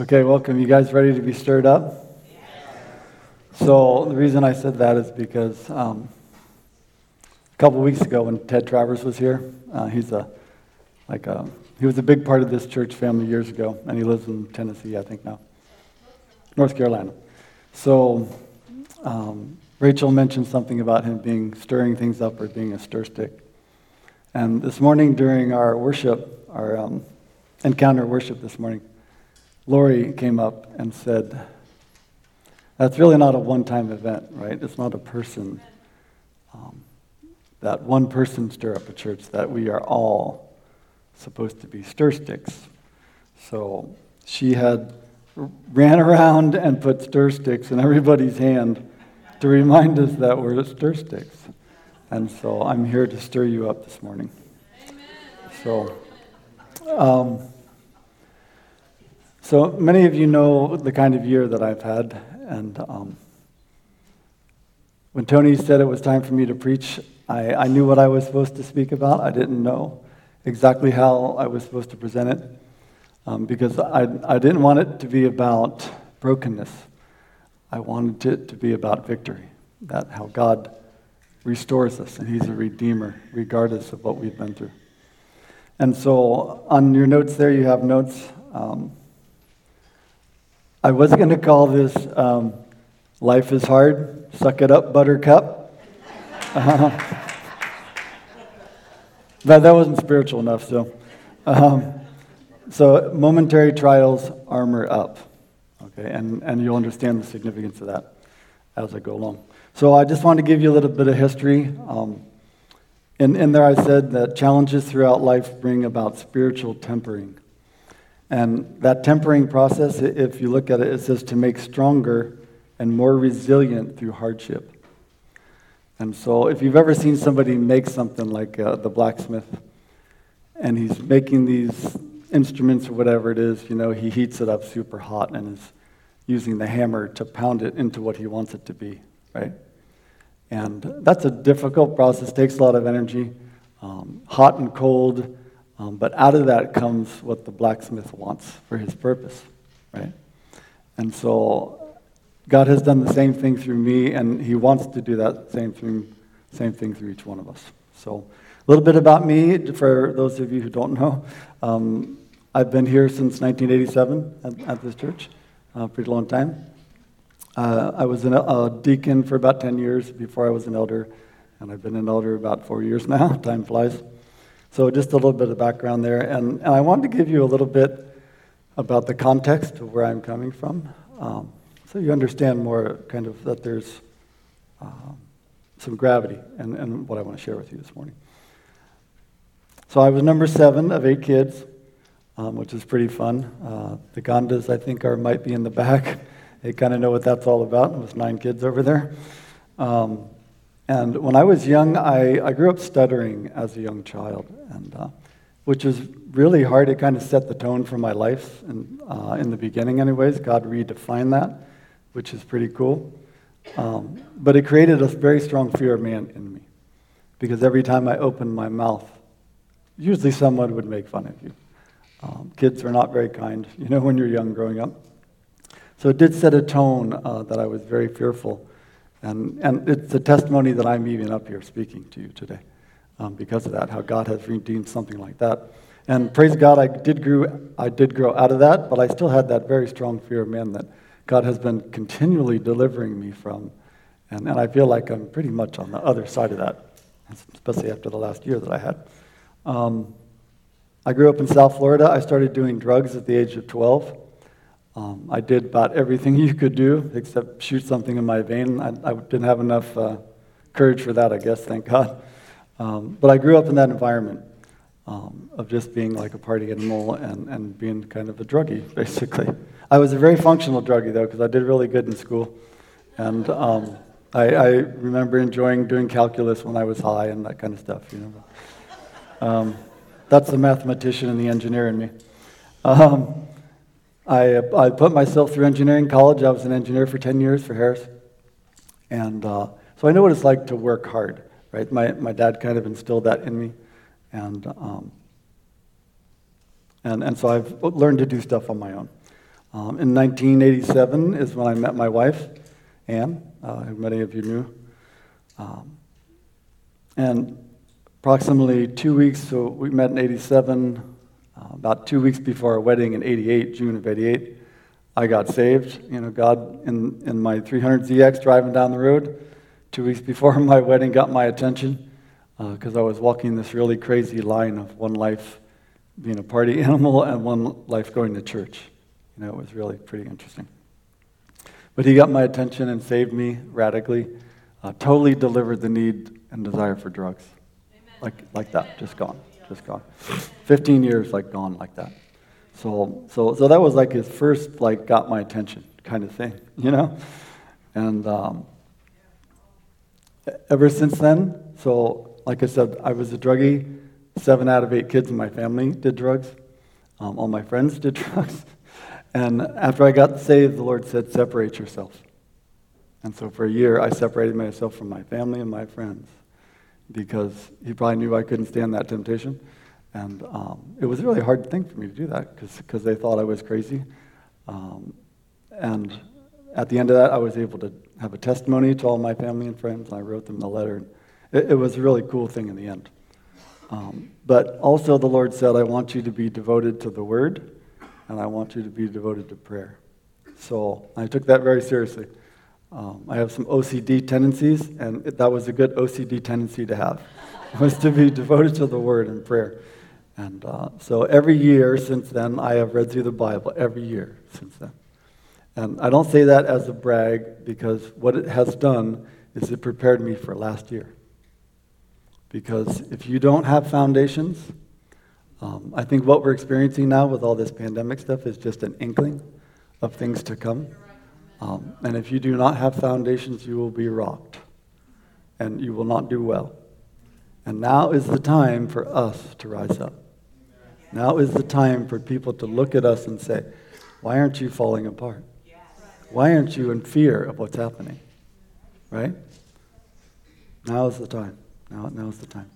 Okay, welcome. You guys ready to be stirred up? So, the reason I said that is because um, a couple weeks ago when Ted Travers was here, uh, he's a, like a, he was a big part of this church family years ago, and he lives in Tennessee, I think now. North Carolina. So, um, Rachel mentioned something about him being stirring things up or being a stir stick. And this morning during our worship, our um, encounter worship this morning, Lori came up and said, That's really not a one time event, right? It's not a person. Um, that one person stir up a church, that we are all supposed to be stir sticks. So she had ran around and put stir sticks in everybody's hand to remind us that we're stir sticks. And so I'm here to stir you up this morning. So, um, so many of you know the kind of year that I've had, and um, when Tony said it was time for me to preach, I, I, knew what I was supposed to speak about. I didn't know exactly how I was supposed to present it um, because I, I didn't want it to be about brokenness. I wanted it to be about victory, that how God restores us, and He's a redeemer regardless of what we've been through. And so on your notes there, you have notes. Um, I was going to call this um, Life is Hard, Suck It Up, Buttercup. But that wasn't spiritual enough, so. Um, so, momentary trials, armor up. Okay, and, and you'll understand the significance of that as I go along. So, I just want to give you a little bit of history. Um, in, in there, I said that challenges throughout life bring about spiritual tempering. And that tempering process, if you look at it, it says to make stronger and more resilient through hardship. And so, if you've ever seen somebody make something like uh, the blacksmith, and he's making these instruments or whatever it is, you know, he heats it up super hot and is using the hammer to pound it into what he wants it to be, right? And that's a difficult process, takes a lot of energy, um, hot and cold. Um, but out of that comes what the blacksmith wants for his purpose, right? And so God has done the same thing through me, and He wants to do that same thing, same thing through each one of us. So, a little bit about me for those of you who don't know. Um, I've been here since 1987 at, at this church, a pretty long time. Uh, I was an, a deacon for about 10 years before I was an elder, and I've been an elder about four years now. Time flies. So, just a little bit of background there. And, and I wanted to give you a little bit about the context of where I'm coming from um, so you understand more kind of that there's um, some gravity in, in what I want to share with you this morning. So, I was number seven of eight kids, um, which is pretty fun. Uh, the Gondas, I think, are might be in the back. They kind of know what that's all about. It was nine kids over there. Um, and when I was young, I, I grew up stuttering as a young child, and, uh, which was really hard. It kind of set the tone for my life and, uh, in the beginning, anyways. God redefined that, which is pretty cool. Um, but it created a very strong fear of man in me because every time I opened my mouth, usually someone would make fun of you. Um, kids are not very kind, you know, when you're young growing up. So it did set a tone uh, that I was very fearful and, and it's a testimony that I'm even up here speaking to you today um, because of that, how God has redeemed something like that. And praise God, I did, grew, I did grow out of that, but I still had that very strong fear of man that God has been continually delivering me from. And, and I feel like I'm pretty much on the other side of that, especially after the last year that I had. Um, I grew up in South Florida. I started doing drugs at the age of 12. Um, I did about everything you could do except shoot something in my vein. I, I didn't have enough uh, courage for that, I guess, thank God. Um, but I grew up in that environment um, of just being like a party animal and, and being kind of a druggie, basically. I was a very functional druggie, though, because I did really good in school. And um, I, I, remember enjoying doing calculus when I was high and that kind of stuff, you know. Um, that's the mathematician and the engineer in me. I, I put myself through engineering college. I was an engineer for 10 years for Harris. And uh, so I know what it's like to work hard, right? My, my dad kind of instilled that in me. And, um, and, and so I've learned to do stuff on my own. Um, in 1987 is when I met my wife, Anne, uh, who many of you knew. Um, and approximately two weeks, so we met in 87, uh, about two weeks before our wedding in 88, June of 88, I got saved. You know, God, in, in my 300ZX driving down the road, two weeks before my wedding, got my attention because uh, I was walking this really crazy line of one life being a party animal and one life going to church. You know, it was really pretty interesting. But he got my attention and saved me radically, uh, totally delivered the need and desire for drugs. Amen. Like, like that, just gone, just gone. 15 years, like, gone like that. So, so, so that was like his first, like, got my attention kind of thing, you know? And um, ever since then, so like I said, I was a druggie. Seven out of eight kids in my family did drugs. Um, all my friends did drugs. And after I got saved, the Lord said, Separate yourself. And so for a year, I separated myself from my family and my friends because He probably knew I couldn't stand that temptation. And um, it was a really hard thing for me to do that because they thought I was crazy. Um, and at the end of that, I was able to have a testimony to all my family and friends, and I wrote them a letter. It, it was a really cool thing in the end. Um, but also, the Lord said, I want you to be devoted to the Word, and I want you to be devoted to prayer. So I took that very seriously. Um, I have some OCD tendencies, and that was a good OCD tendency to have, was to be devoted to the Word and prayer. And uh, so every year since then, I have read through the Bible every year since then. And I don't say that as a brag because what it has done is it prepared me for last year. Because if you don't have foundations, um, I think what we're experiencing now with all this pandemic stuff is just an inkling of things to come. Um, and if you do not have foundations, you will be rocked and you will not do well. And now is the time for us to rise up. Now is the time for people to look at us and say, Why aren't you falling apart? Why aren't you in fear of what's happening? Right? Now is the time. Now, now is the time.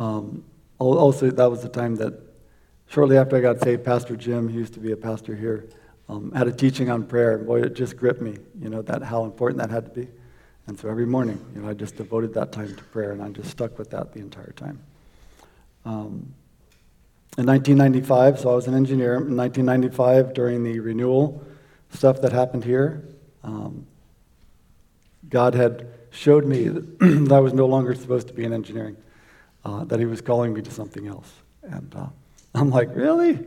Um, also, that was the time that shortly after I got saved, Pastor Jim, he used to be a pastor here, um, had a teaching on prayer. And boy, it just gripped me, you know, that how important that had to be. And so every morning, you know, I just devoted that time to prayer, and I just stuck with that the entire time. Um, in 1995, so I was an engineer. In 1995, during the renewal stuff that happened here, um, God had showed me that, I was no longer supposed to be in engineering, uh, that He was calling me to something else. And uh, I'm like, really?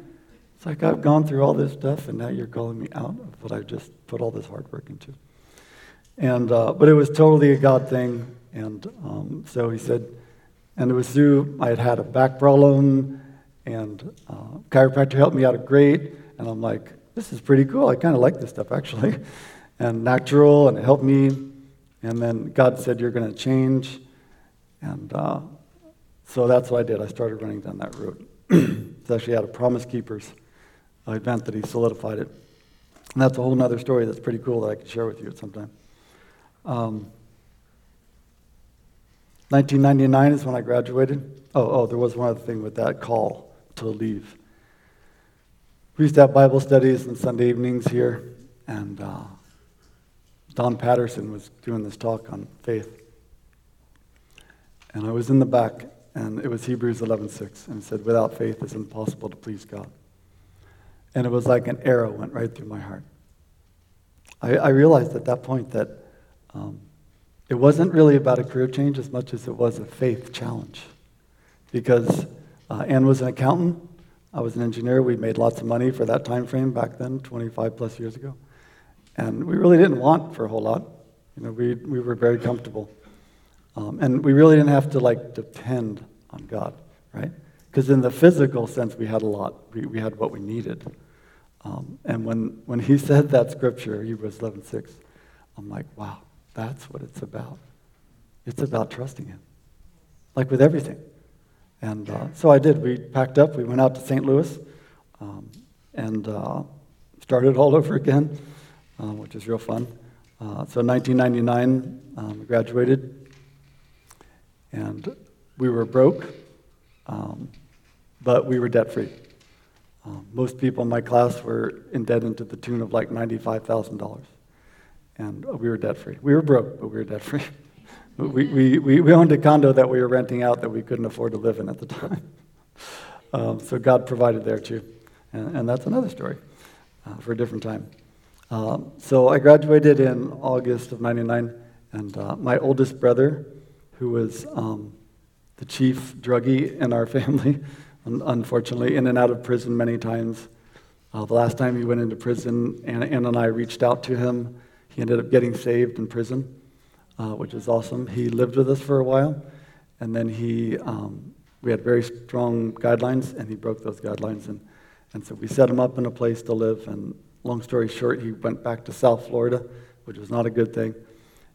It's like I've gone through all this stuff, and now you're calling me out of what I've just put all this hard work into. And uh, but it was totally a God thing, and um, so He said, and it was through I had had a back problem, and uh, chiropractor helped me out a great, and I'm like, this is pretty cool. I kind of like this stuff actually, and natural, and it helped me and then God said, You're going to change. And uh, so that's what I did. I started running down that route. it's actually out of Promise Keepers event that he solidified it. And that's a whole other story that's pretty cool that I could share with you at some time. Um, 1999 is when I graduated. Oh, oh, there was one other thing with that call to leave. We used to have Bible studies on Sunday evenings here, and uh, Don Patterson was doing this talk on faith. And I was in the back, and it was Hebrews 11:6, and it said, "Without faith, it's impossible to please God." And it was like an arrow went right through my heart. I, I realized at that point that um, it wasn't really about a career change as much as it was a faith challenge, because uh, Ann was an accountant, I was an engineer. We made lots of money for that time frame back then, 25 plus years ago. And we really didn't want for a whole lot. You know, we, we were very comfortable. Um, and we really didn't have to like depend on God, right? Because in the physical sense, we had a lot. We, we had what we needed. Um, and when, when he said that scripture, Hebrews 11, 6, I'm like, wow, that's what it's about. It's about trusting him, like with everything. And uh, so I did. We packed up, we went out to St. Louis, um, and uh, started all over again um, which is real fun. Uh, so 1999, um, we graduated, and we were broke, um, but we were debt free. Um, most people in my class were indebted to the tune of like $95,000. And we were debt free. We were broke, but we were debt free. we, we, we, we owned a condo that we were renting out that we couldn't afford to live in at the time. um, so God provided there too. And, and that's another story uh, for a different time. Um, so I graduated in August of 99, and uh, my oldest brother, who was um, the chief druggie in our family, unfortunately, in and out of prison many times. Uh, the last time he went into prison, Anna, Anna, and I reached out to him. He ended up getting saved in prison, uh, which is awesome. He lived with us for a while, and then he, um, we had very strong guidelines, and he broke those guidelines. And, and so we set him up in a place to live. And long story short, he went back to South Florida, which was not a good thing.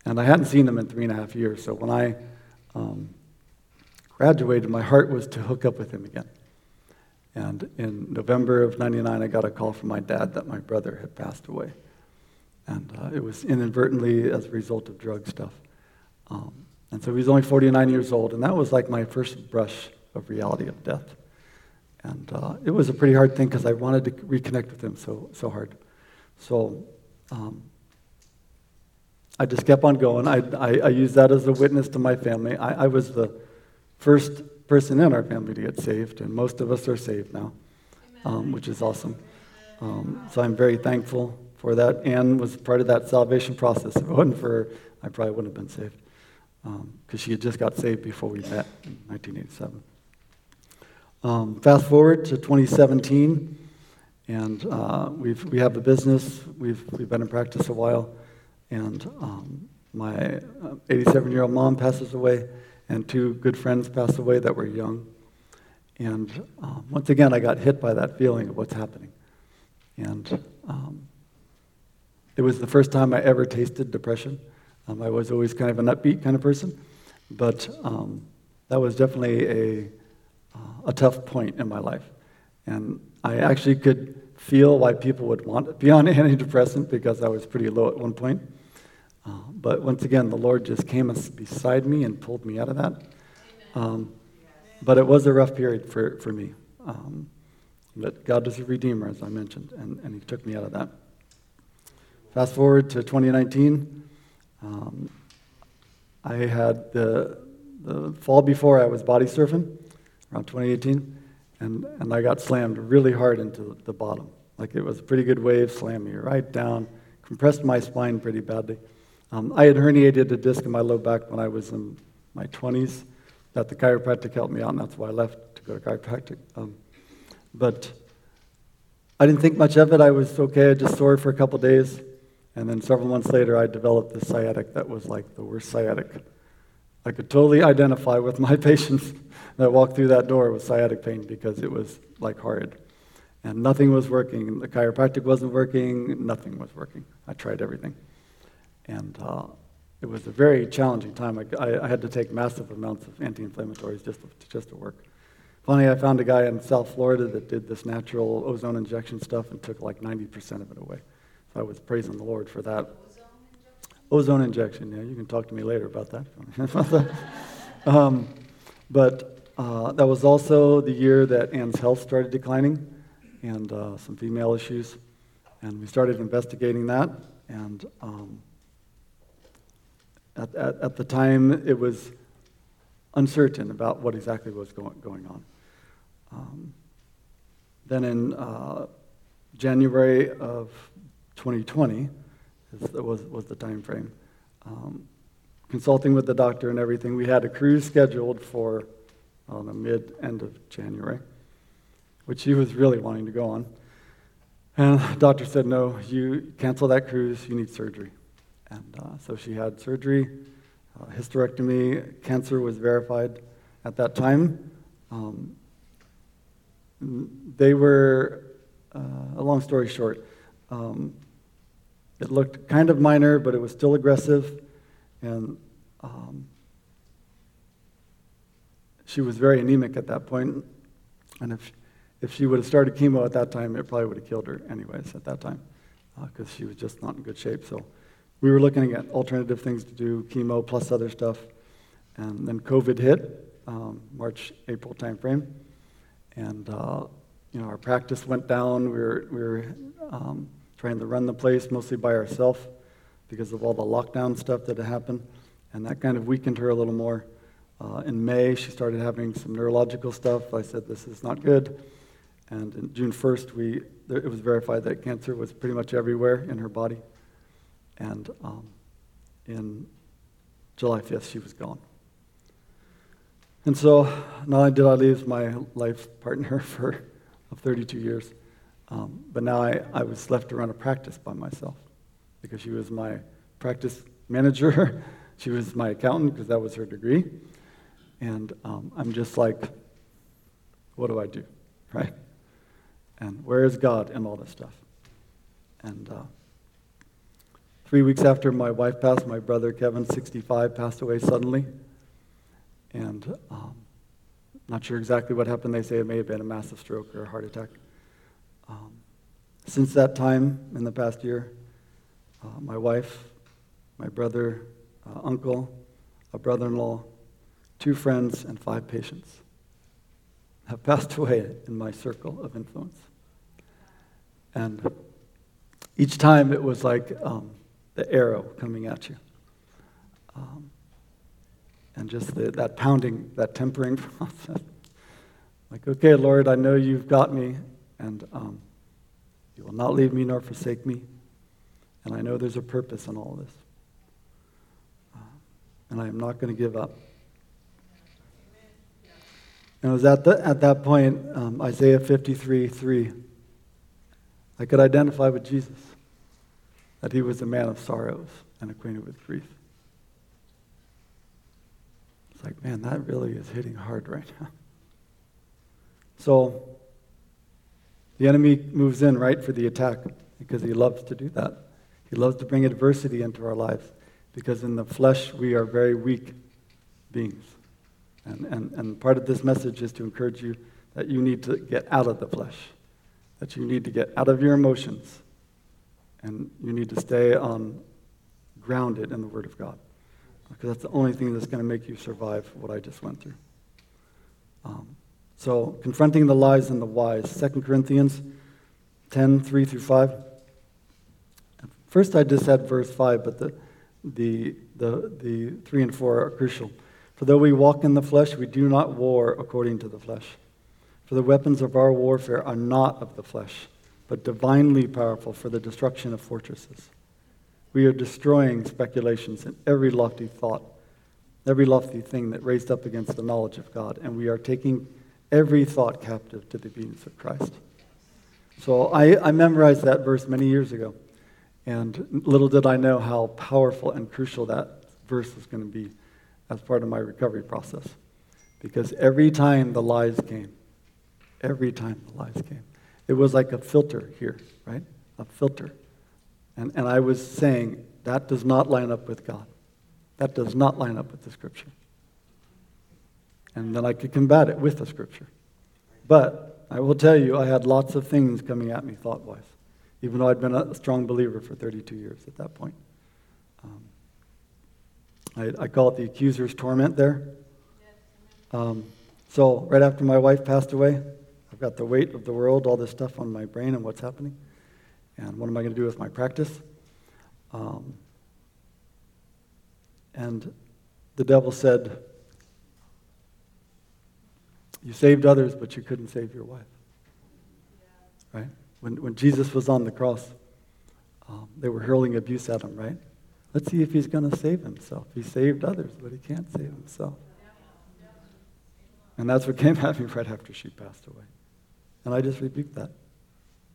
And I hadn't seen him in three and a half years. So when I um, graduated, my heart was to hook up with him again. And in November of 99, I got a call from my dad that my brother had passed away. And uh, it was inadvertently as a result of drug stuff. Um, and so he was only 49 years old, and that was like my first brush of reality of death. And uh, it was a pretty hard thing because I wanted to reconnect with him so, so hard. So um, I just kept on going. I, I, I, used that as a witness to my family. I, I was the first person in our family to get saved, and most of us are saved now, um, which is awesome. Um, so I'm very thankful for that. Anne was part of that salvation process. If it wasn't for her, I probably wouldn't have been saved because um, she had just got saved before we met in 1987. Um, fast forward to 2017, and uh, we've, we have a business. We've, we've been in practice a while, and um, my 87 uh, year old mom passes away and two good friends passed away that were young. And um, once again, I got hit by that feeling of what's happening. And um, it was the first time I ever tasted depression. Um, I was always kind of an upbeat kind of person, but um, that was definitely a, uh, a tough point in my life. And I actually could feel why people would want to be on antidepressant because I was pretty low at one point. Uh, but once again, the Lord just came beside me and pulled me out of that. Um, but it was a rough period for, for me. Um, but God is a redeemer, as I mentioned, and, and He took me out of that. Fast forward to 2019. Um, I had the, the fall before I was body surfing, around 2018, and, and I got slammed really hard into the bottom. Like it was a pretty good wave, slammed me right down, compressed my spine pretty badly. Um, I had herniated a disc in my low back when I was in my 20s. That the chiropractic helped me out, and that's why I left to go to chiropractic. Um, but I didn't think much of it. I was okay. I just sore for a couple days. And then several months later, I developed this sciatic that was like the worst sciatic. I could totally identify with my patients that walked through that door with sciatic pain because it was like horrid. And nothing was working. The chiropractic wasn't working. Nothing was working. I tried everything. And uh, it was a very challenging time. I, I, had to take massive amounts of anti-inflammatories just to, just to work. Finally, I found a guy in South Florida that did this natural ozone injection stuff and took like 90% of it away. So I was praising the Lord for that. Ozone injection, yeah, you can talk to me later about that. um, but uh, that was also the year that Anne's health started declining and uh, some female issues. And we started investigating that. And um, at, at, at the time, it was uncertain about what exactly was going, going on. Um, then in uh, January of 2020 was, was the time frame. Um, consulting with the doctor and everything, we had a cruise scheduled for the mid end of January, which he was really wanting to go on. And the doctor said, No, you cancel that cruise, you need surgery. And uh, so she had surgery, uh, hysterectomy, cancer was verified at that time. Um, they were, uh, a long story short, um, it looked kind of minor, but it was still aggressive. And um, she was very anemic at that point. And if, if she would have started chemo at that time, it probably would have killed her, anyways, at that time, because uh, she was just not in good shape. So we were looking at alternative things to do, chemo plus other stuff. And then COVID hit, um, March, April timeframe. And uh, you know, our practice went down. We were, we were um, trying to run the place mostly by ourselves because of all the lockdown stuff that had happened. And that kind of weakened her a little more. Uh, in May, she started having some neurological stuff. I said, This is not good. And in June 1st, we, it was verified that cancer was pretty much everywhere in her body. And um, in July 5th, she was gone. And so not only did I lose my life partner for of 32 years, um, but now I, I was left to run a practice by myself because she was my practice manager. she was my accountant because that was her degree. And um, I'm just like, what do I do? Right? And where is God and all this stuff? And uh, three weeks after my wife passed, my brother Kevin, 65, passed away suddenly. And um, not sure exactly what happened. They say it may have been a massive stroke or a heart attack. Um, since that time, in the past year, uh, my wife, my brother, uh, uncle, a brother in law, two friends, and five patients have passed away in my circle of influence. And each time it was like um, the arrow coming at you. Um, and just the, that pounding, that tempering process. like, okay, Lord, I know you've got me, and um, you will not leave me nor forsake me. And I know there's a purpose in all this. Uh, and I am not going to give up. And it was at, the, at that point, um, Isaiah 53 3, I could identify with Jesus, that he was a man of sorrows and acquainted with grief. It's like, man, that really is hitting hard right now. So the enemy moves in, right, for the attack because he loves to do that. He loves to bring adversity into our lives because in the flesh we are very weak beings. And, and, and part of this message is to encourage you that you need to get out of the flesh, that you need to get out of your emotions, and you need to stay on grounded in the Word of God. Because that's the only thing that's going to make you survive what I just went through. Um, so, confronting the lies and the whys. 2 Corinthians 10 3 through 5. First, I just said verse 5, but the, the, the, the 3 and 4 are crucial. For though we walk in the flesh, we do not war according to the flesh. For the weapons of our warfare are not of the flesh, but divinely powerful for the destruction of fortresses. We are destroying speculations and every lofty thought, every lofty thing that raised up against the knowledge of God, and we are taking every thought captive to the obedience of Christ. So I, I memorized that verse many years ago. And little did I know how powerful and crucial that verse was going to be as part of my recovery process. Because every time the lies came, every time the lies came, it was like a filter here, right? A filter. And, and I was saying, that does not line up with God. That does not line up with the scripture. And then I could combat it with the scripture. But I will tell you, I had lots of things coming at me thought wise even though I'd been a strong believer for 32 years at that point. Um, I, I, call it the accuser's torment there. Um, so, right after my wife passed away, I've got the weight of the world, all this stuff on my brain and what's happening. And what am I going to do with my practice? Um, and the devil said, You saved others, but you couldn't save your wife. Right? When, when Jesus was on the cross, um, they were hurling abuse at him, right? Let's see if he's going to save himself. He saved others, but he can't save himself. And that's what came at me right after she passed away. And I just rebuked that.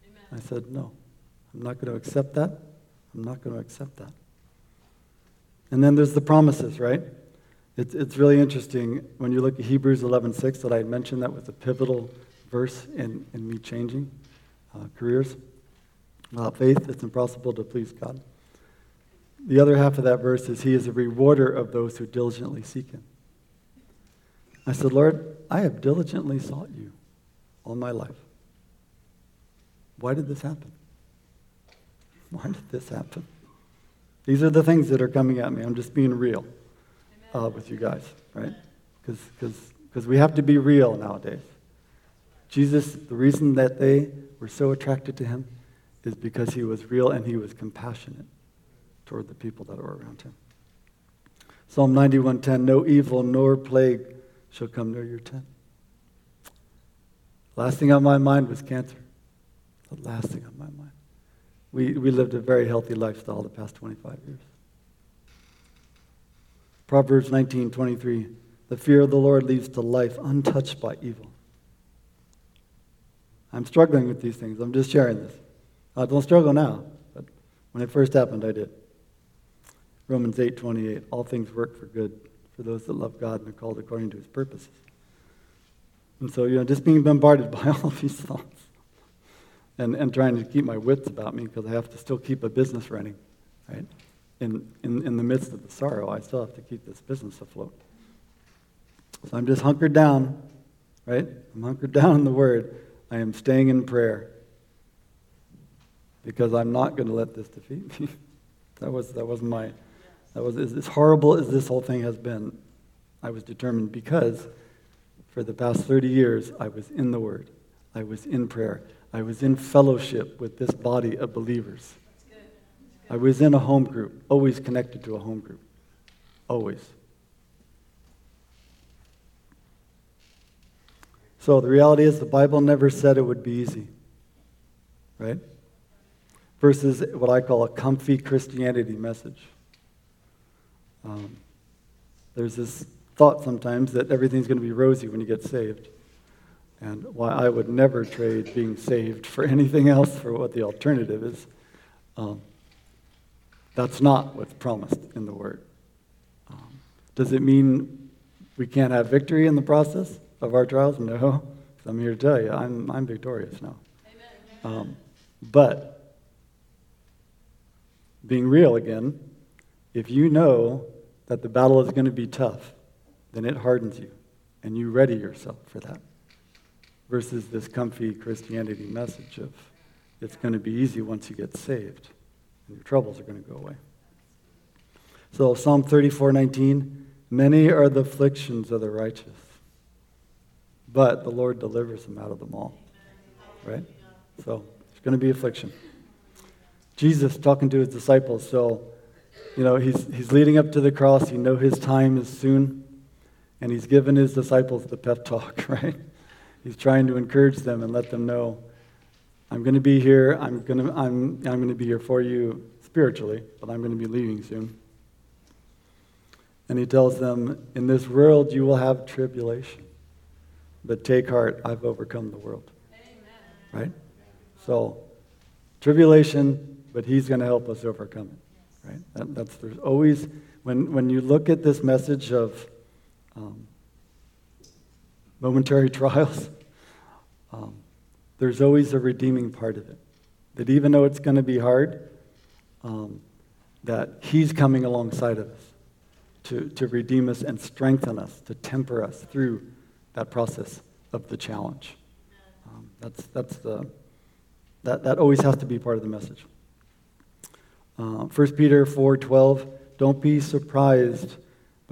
Amen. I said, no, I'm not going to accept that. I'm not going to accept that. And then there's the promises, right? It's, it's really interesting when you look at Hebrews 11.6 that I mentioned that was a pivotal verse in, in me changing uh, careers. Without faith, it's impossible to please God. The other half of that verse is, He is a rewarder of those who diligently seek Him. I said, Lord, I have diligently sought you all my life. Why did this happen? Why did this happen? These are the things that are coming at me. I'm just being real uh, with you guys, right? Because we have to be real nowadays. Jesus, the reason that they were so attracted to him is because he was real and he was compassionate toward the people that were around him. Psalm 91:10 No evil nor plague shall come near your tent. Last thing on my mind was cancer. The last thing on my mind. We, we lived a very healthy lifestyle the past 25 years. Proverbs 19:23 The fear of the Lord leads to life untouched by evil. I'm struggling with these things. I'm just sharing this. I don't struggle now, but when it first happened, I did. Romans 8:28 All things work for good for those that love God and are called according to his purposes. And so, you know, just being bombarded by all of these thoughts and, and trying to keep my wits about me because I have to still keep a business running, right? In, in, in the midst of the sorrow, I still have to keep this business afloat. So I'm just hunkered down, right? I'm hunkered down in the Word. I am staying in prayer because I'm not going to let this defeat me. that was that was my that was as horrible as this whole thing has been. I was determined because for the past 30 years I was in the Word. I was in prayer. I was in fellowship with this body of believers. I was in a home group, always connected to a home group. Always. So the reality is, the Bible never said it would be easy, right? Versus what I call a comfy Christianity message. Um, there's this thought sometimes that everything's going to be rosy when you get saved. And why I would never trade being saved for anything else for what the alternative is. Um, that's not what's promised in the Word. Um, does it mean we can't have victory in the process of our trials? No. I'm here to tell you, I'm, I'm victorious now. Um, but, being real again, if you know that the battle is going to be tough, then it hardens you, and you ready yourself for that versus this comfy Christianity message of it's going to be easy once you get saved and your troubles are going to go away. So Psalm 34:19, many are the afflictions of the righteous, but the Lord delivers them out of them all. Right? So it's going to be affliction. Jesus talking to his disciples, so you know, he's he's leading up to the cross, you know his time is soon, and he's given his disciples the pep talk, right? He's trying to encourage them and let them know, I'm going to be here. I'm going to, I'm, I'm going to be here for you spiritually, but I'm going to be leaving soon. And he tells them, In this world you will have tribulation, but take heart, I've overcome the world. Amen. Right? So, tribulation, but he's going to help us overcome it. Right? That, that's, there's always, when, when you look at this message of, um, momentary trials, um, there's always a redeeming part of it. That even though it's going to be hard, um, that He's coming alongside of us to, to redeem us and strengthen us, to temper us through that process of the challenge. Um, that's, that's the, that, that always has to be part of the message. Uh, 1 Peter 4.12, don't be surprised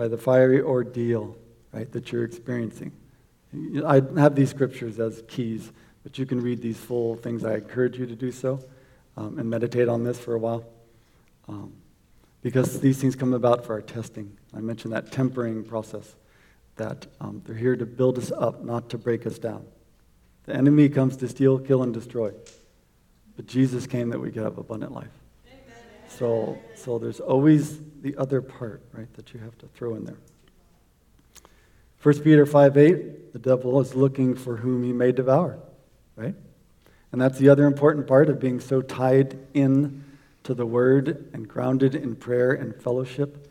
by the fiery ordeal right, that you're experiencing. I have these scriptures as keys, but you can read these full things. I encourage you to do so um, and meditate on this for a while. Um, because these things come about for our testing. I mentioned that tempering process, that um, they're here to build us up, not to break us down. The enemy comes to steal, kill, and destroy. But Jesus came that we could have abundant life. So, so there's always the other part, right, that you have to throw in there. 1 Peter 5 8, the devil is looking for whom he may devour, right? And that's the other important part of being so tied in to the word and grounded in prayer and fellowship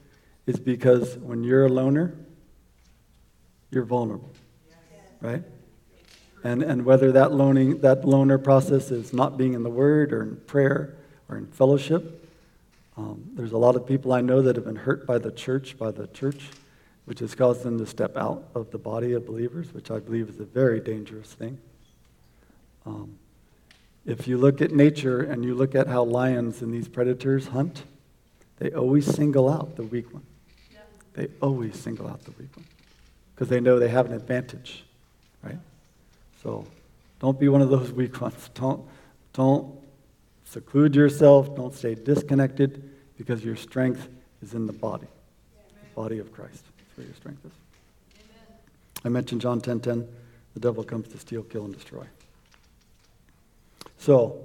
is because when you're a loner, you're vulnerable, right? And, and whether that, loaning, that loner process is not being in the word or in prayer or in fellowship, um, there's a lot of people I know that have been hurt by the church, by the church which has caused them to step out of the body of believers, which I believe is a very dangerous thing. Um, if you look at nature and you look at how lions and these predators hunt, they always single out the weak one. They always single out the weak one because they know they have an advantage, right? So Don't be one of those weak ones. Don't, don't seclude yourself. Don't stay disconnected because your strength is in the body, the body of Christ. That's where your strength is. Amen. I mentioned John 10:10. 10, 10, the devil comes to steal, kill, and destroy. So,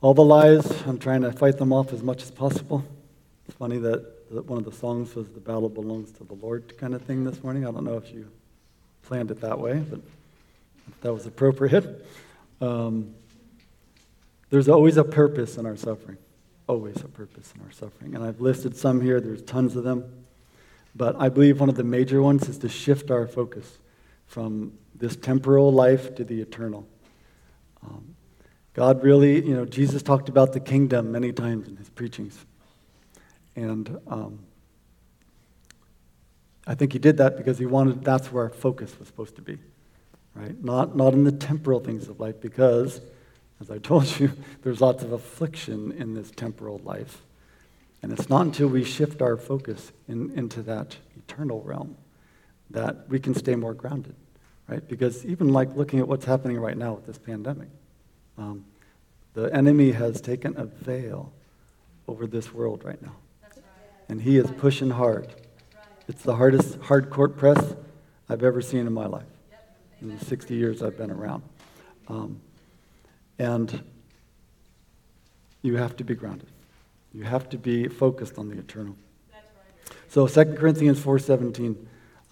all the lies, I'm trying to fight them off as much as possible. It's funny that, that one of the songs was "The battle belongs to the Lord" kind of thing this morning. I don't know if you planned it that way, but that was appropriate. Um, there's always a purpose in our suffering. Always a purpose in our suffering. And I've listed some here, there's tons of them. But I believe one of the major ones is to shift our focus from this temporal life to the eternal. Um, God really, you know, Jesus talked about the kingdom many times in his preachings. And um, I think he did that because he wanted, that's where our focus was supposed to be, right? Not, not in the temporal things of life, because as I told you, there's lots of affliction in this temporal life. And it's not until we shift our focus in, into that eternal realm that we can stay more grounded, right? Because even like looking at what's happening right now with this pandemic, um, the enemy has taken a veil over this world right now. Right. And he is pushing hard. It's the hardest hard court press I've ever seen in my life in the 60 years I've been around. Um, and you have to be grounded. You have to be focused on the eternal. So 2 Corinthians 4.17,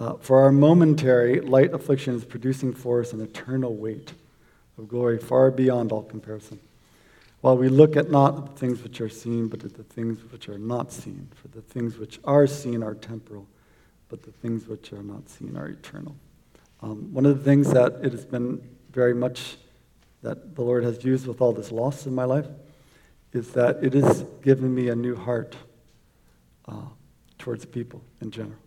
uh, for our momentary light affliction is producing for us an eternal weight of glory far beyond all comparison. While we look at not the things which are seen, but at the things which are not seen. For the things which are seen are temporal, but the things which are not seen are eternal. Um, one of the things that it has been very much that the Lord has used with all this loss in my life is that it has given me a new heart uh, towards people in general,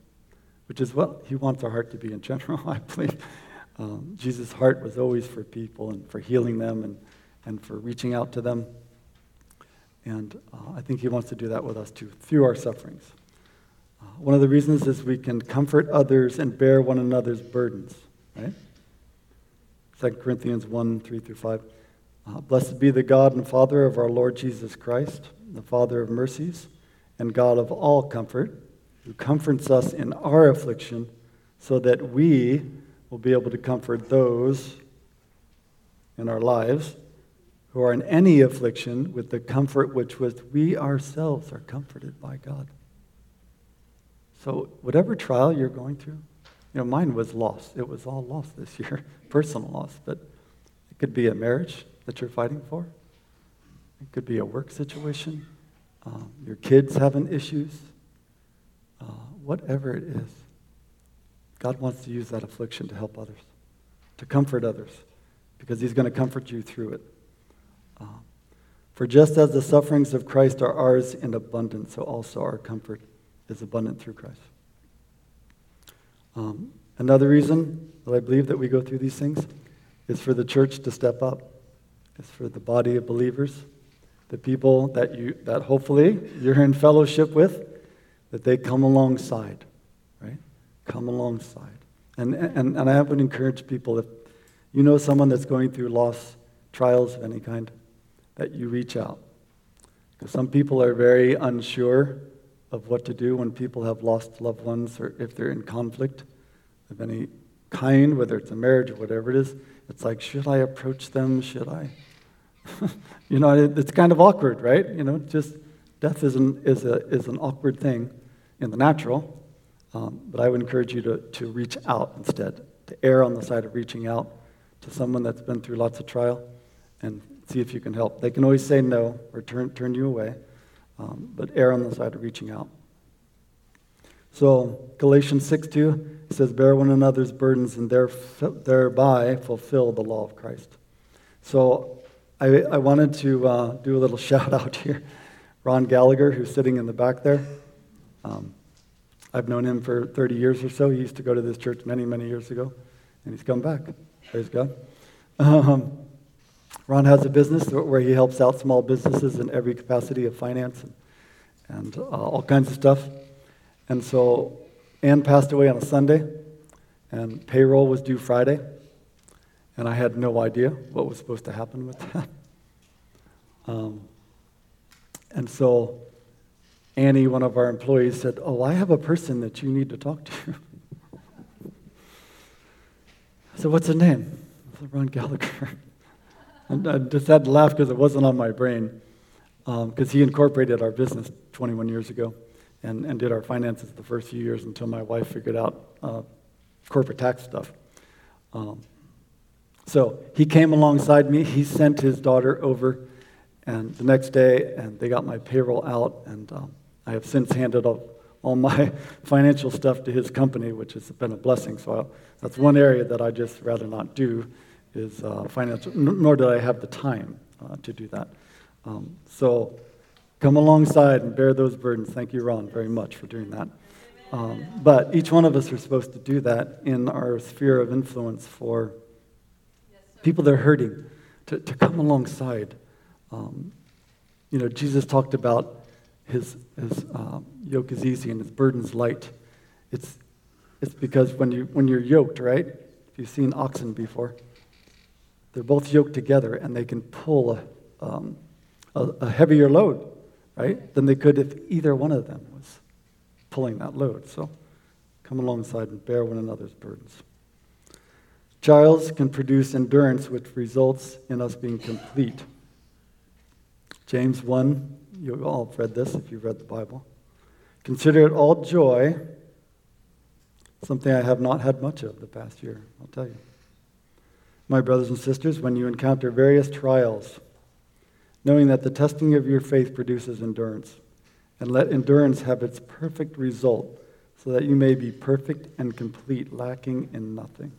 which is what He wants our heart to be in general, I believe. Um, Jesus' heart was always for people and for healing them and, and for reaching out to them. And uh, I think He wants to do that with us too, through our sufferings. Uh, one of the reasons is we can comfort others and bear one another's burdens, right? 2 Corinthians 1 3 through 5. Uh, Blessed be the God and Father of our Lord Jesus Christ, the Father of mercies, and God of all comfort, who comforts us in our affliction, so that we will be able to comfort those in our lives who are in any affliction with the comfort which with we ourselves are comforted by God. So, whatever trial you're going through, you know, mine was lost. It was all lost this year, personal loss. But it could be a marriage that you're fighting for. It could be a work situation. Um, your kids having issues. Uh, whatever it is, God wants to use that affliction to help others, to comfort others, because He's going to comfort you through it. Uh, for just as the sufferings of Christ are ours in abundance, so also our comfort is abundant through Christ. Um, another reason that I believe that we go through these things is for the church to step up. It's for the body of believers, the people that you that hopefully you're in fellowship with, that they come alongside, right? Come alongside. And, and, and I would encourage people if you know someone that's going through loss, trials of any kind, that you reach out. Because some people are very unsure of what to do when people have lost loved ones or if they're in conflict of any kind, whether it's a marriage or whatever it is. It's like, should I approach them? Should I? you know, it, it's kind of awkward, right? You know, just death is an, is, a, is an awkward thing in the natural. Um, but I would encourage you to, to reach out instead, to err on the side of reaching out to someone that's been through lots of trial and see if you can help. They can always say no or turn, turn you away um, but err on the side of reaching out. So, Galatians 6 2 says, Bear one another's burdens and thereby fulfill the law of Christ. So, I, I wanted to uh, do a little shout out here. Ron Gallagher, who's sitting in the back there. Um, I've known him for 30 years or so. He used to go to this church many, many years ago, and he's come back. Praise God. Um, Ron has a business where he helps out small businesses in every capacity of finance and, and uh, all kinds of stuff. And so Ann passed away on a Sunday, and payroll was due Friday. And I had no idea what was supposed to happen with that. Um, and so Annie, one of our employees, said, Oh, I have a person that you need to talk to. I said, What's his name? I said, Ron Gallagher. and I just had to laugh because it wasn't on my brain, because um, he incorporated our business 21 years ago and, and did our finances the first few years until my wife figured out uh, corporate tax stuff. Um, so he came alongside me. He sent his daughter over, and the next day, and they got my payroll out, and um, I have since handed all, all my financial stuff to his company, which has been a blessing. So I, that's one area that I just rather not do is uh, financial, nor did I have the time uh, to do that. Um, so come alongside and bear those burdens. Thank you, Ron, very much for doing that. Um, but each one of us are supposed to do that in our sphere of influence for people that are hurting, to, to come alongside. Um, you know, Jesus talked about his, his uh, yoke is easy and his burden's light. It's, it's because when, you, when you're yoked, right? If you've seen oxen before, they're both yoked together and they can pull a, um, a, a heavier load, right? Than they could if either one of them was pulling that load. So come alongside and bear one another's burdens. Trials can produce endurance, which results in us being complete. James 1, you all have read this if you've read the Bible. Consider it all joy, something I have not had much of the past year, I'll tell you. My brothers and sisters, when you encounter various trials, knowing that the testing of your faith produces endurance, and let endurance have its perfect result, so that you may be perfect and complete, lacking in nothing.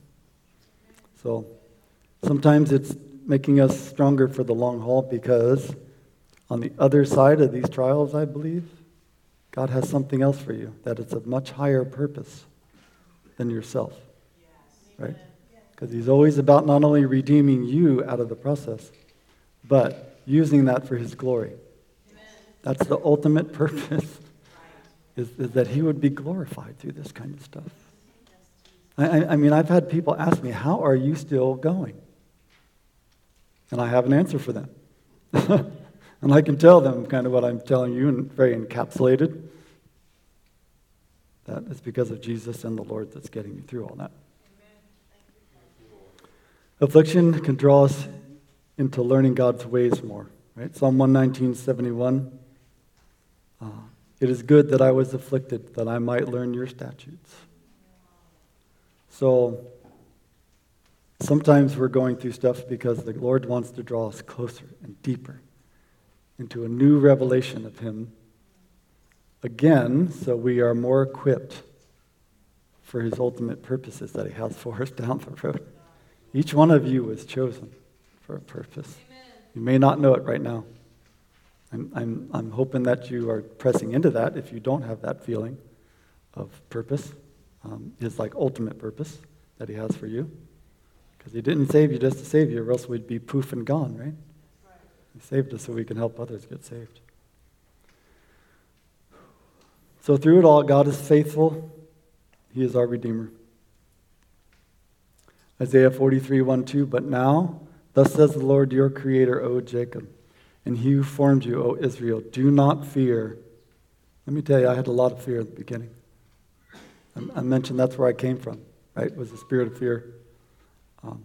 So sometimes it's making us stronger for the long haul because on the other side of these trials, I believe, God has something else for you, that it's of much higher purpose than yourself. Right? Because He's always about not only redeeming you out of the process, but using that for His glory. That's the ultimate purpose, is, is that He would be glorified through this kind of stuff. I, I mean, I've had people ask me, How are you still going? And I have an answer for them. and I can tell them kind of what I'm telling you, and very encapsulated. That it's because of Jesus and the Lord that's getting me through all that. Affliction can draw us into learning God's ways more. Right? Psalm 119, 71. Uh, it is good that I was afflicted, that I might learn your statutes. So sometimes we're going through stuff because the Lord wants to draw us closer and deeper into a new revelation of Him again, so we are more equipped for His ultimate purposes that He has for us down the road. Each one of you was chosen for a purpose. Amen. You may not know it right now. I'm, I'm, I'm hoping that you are pressing into that if you don't have that feeling of purpose, um, his like ultimate purpose that he has for you. Because he didn't save you just to save you, or else we'd be poof and gone, right? right? He saved us so we can help others get saved. So through it all, God is faithful. He is our Redeemer. Isaiah 43, 1, 2. But now, thus says the Lord your Creator, O Jacob and he who formed you, O Israel, do not fear. Let me tell you, I had a lot of fear at the beginning. I, mentioned that's where I came from, right? Was the spirit of fear. Um,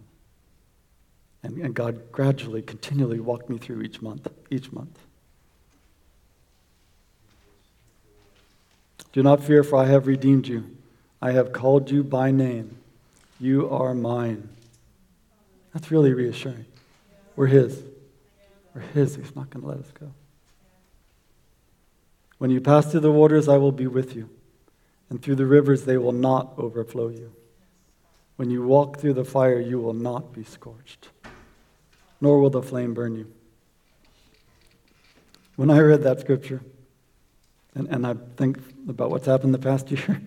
and, and God gradually, continually walked me through each month, each month. Do not fear, for I have redeemed you. I have called you by name. You are mine. That's really reassuring. We're His. We're His. He's not going to let us go. When you pass through the waters, I will be with you, and through the rivers, they will not overflow you. When you walk through the fire, you will not be scorched, nor will the flame burn you. When I read that scripture, and, and I think about what's happened the past year,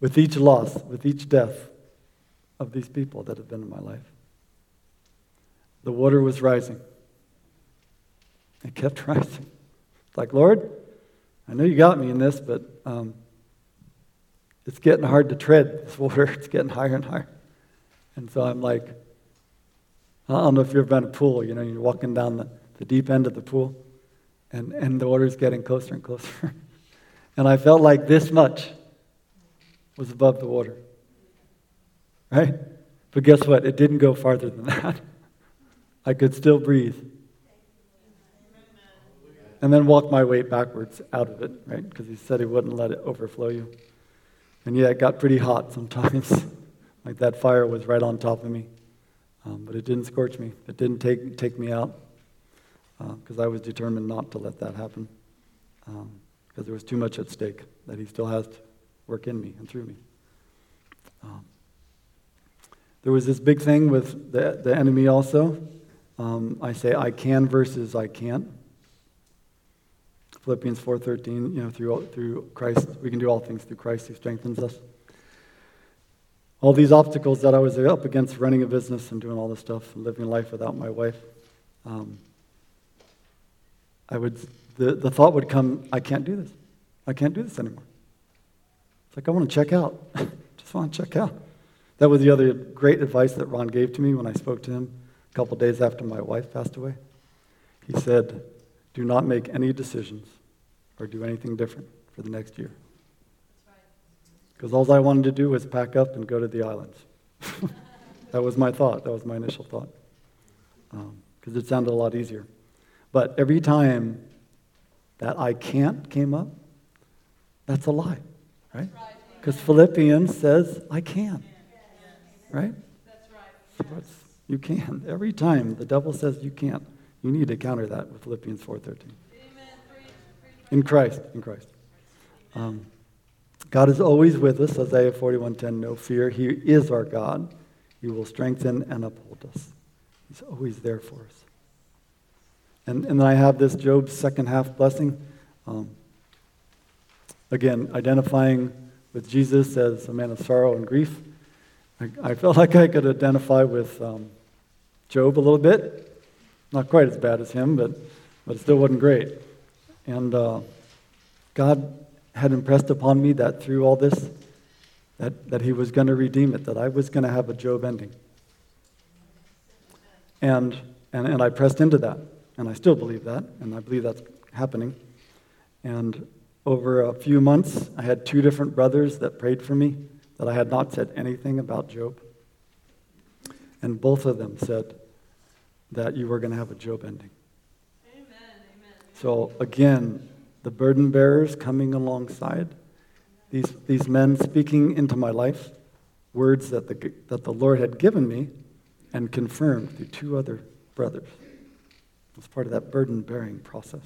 with each loss, with each death of these people that have been in my life, the water was rising. It kept rising. It's like, Lord, I know you got me in this, but um, it's getting hard to tread this water. It's getting higher and higher. And so I'm like, I don't know if you've ever been in a pool, you know, you're walking down the, the deep end of the pool, and, and the water's getting closer and closer. and I felt like this much was above the water. Right? But guess what? It didn't go farther than that. I could still breathe. And then walk my way backwards out of it, right? Because he said he wouldn't let it overflow you. And yeah, it got pretty hot sometimes. like that fire was right on top of me. Um, but it didn't scorch me. It didn't take, take me out because uh, I was determined not to let that happen because um, there was too much at stake that he still has to work in me and through me. Um, there was this big thing with the, the enemy also. Um, I say I can versus I can't. Philippians 4.13, you know, through, through Christ, we can do all things through Christ who strengthens us. All these obstacles that I was up against running a business and doing all this stuff and living life without my wife, um, I would, the, the thought would come, I can't do this. I can't do this anymore. Like, I want to check out. Just want to check out. That was the other great advice that Ron gave to me when I spoke to him a couple days after my wife passed away. He said, Do not make any decisions or do anything different for the next year. Because all I wanted to do was pack up and go to the islands. that was my thought. That was my initial thought. Because um, it sounded a lot easier. But every time that I can't came up, that's a lie, right? Because Philippians says I can, right? So you can. Every time the devil says you can't, you need to counter that with Philippians 4.13. In Christ, in Christ. Um, God is always with us, Isaiah 41.10, no fear. He is our God. He will strengthen and uphold us. He's always there for us. And, and then I have this Job's second half blessing. Um, again, identifying with Jesus as a man of sorrow and grief. I, I felt like I could identify with um, Job a little bit. Not quite as bad as him, but, but it still wasn't great. And uh, God had impressed upon me that through all this, that, that he was going to redeem it, that I was going to have a Job ending. And, and, and I pressed into that. And I still believe that, and I believe that's happening. And over a few months, I had two different brothers that prayed for me that I had not said anything about Job. And both of them said that you were going to have a Job ending. Amen, amen. So again, the burden bearers coming alongside, these, these men speaking into my life, words that the, that the Lord had given me and confirmed through two other brothers. It's part of that burden bearing process.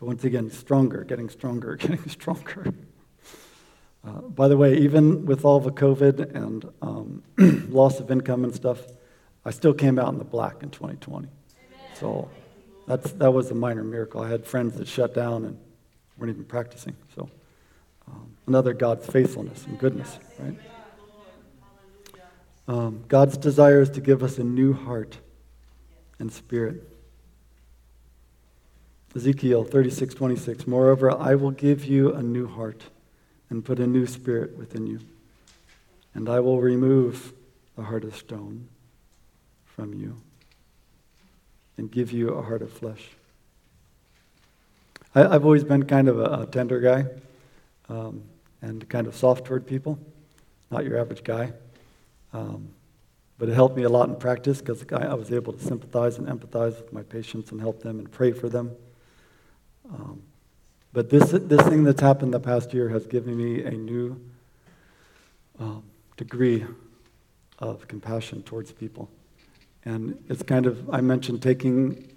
So, once again, stronger, getting stronger, getting stronger. Uh, by the way, even with all the COVID and um, loss of income and stuff, I still came out in the black in 2020. Amen. So that's, that was a minor miracle. I had friends that shut down and weren't even practicing. So um, another God's faithfulness and goodness, right? Um, God's desire is to give us a new heart and spirit. Ezekiel 36, 26. Moreover, I will give you a new heart and put a new spirit within you. And I will remove the heart of stone from you and give you a heart of flesh. I, have always been kind of a, a tender guy um, and kind of soft toward people, not your average guy. Um, but it helped me a lot in practice because I was able to sympathize and empathize with my patients and help them and pray for them. Um, but this, this thing that's happened the past year has given me a new um, degree of compassion towards people. And it's kind of, I mentioned taking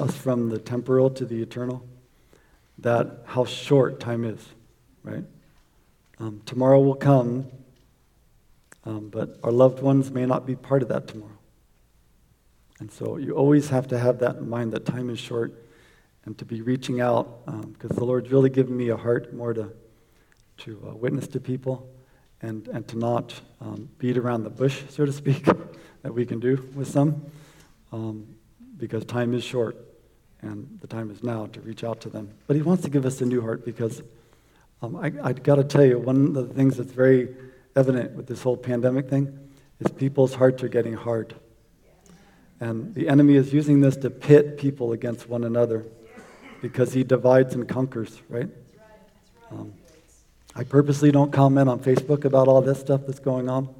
us from the temporal to the eternal, that how short time is, right? Um, tomorrow will come, um, but our loved ones may not be part of that tomorrow. And so you always have to have that in mind that time is short and to be reaching out because um, the Lord's really given me a heart more to, to uh, witness to people and, and to not um, beat around the bush, so to speak, that we can do with some um, because time is short and the time is now to reach out to them. But He wants to give us a new heart because Um, I, I got to tell you, one of the things that's very evident with this whole pandemic thing is people's hearts are getting hard. And the enemy is using this to pit people against one another because he divides and conquers, right? Um, I purposely don't comment on Facebook about all this stuff that's going on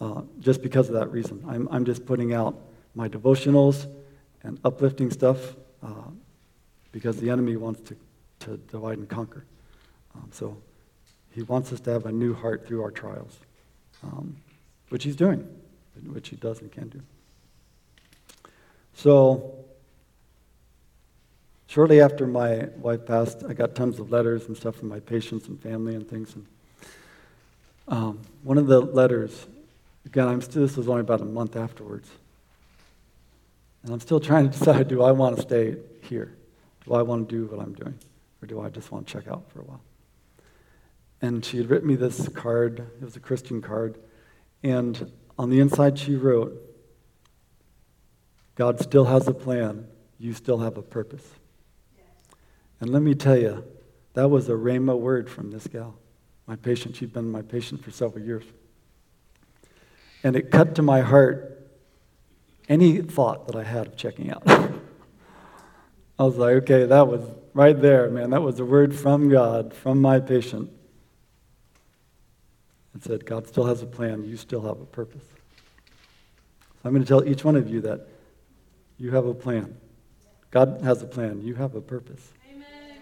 uh, just because of that reason. I'm, I'm just putting out my devotionals and uplifting stuff uh, because the enemy wants to, to divide and conquer. Um, so he wants us to have a new heart through our trials, um, which he's doing, which he does and can do. So, shortly after my wife passed, I got tons of letters and stuff from my patients and family and things. And um, one of the letters, again, I'm still, this was only about a month afterwards. And I'm still trying to decide do I want to stay here? Do I want to do what I'm doing? Or do I just want to check out for a while? And she had written me this card. It was a Christian card. And on the inside, she wrote, God still has a plan. You still have a purpose. And let me tell you, that was a rhema word from this gal, my patient. She'd been my patient for several years. And it cut to my heart any thought that I had of checking out. I was like, okay, that was right there, man. That was a word from God, from my patient. It said, God still has a plan. You still have a purpose. So I'm going to tell each one of you that you have a plan. God has a plan. You have a purpose.